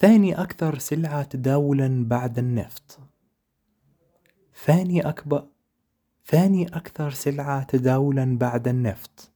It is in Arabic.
ثاني أكثر سلعة تداولا بعد النفط. ثاني أكبر ثاني أكثر سلعة تداولا بعد النفط.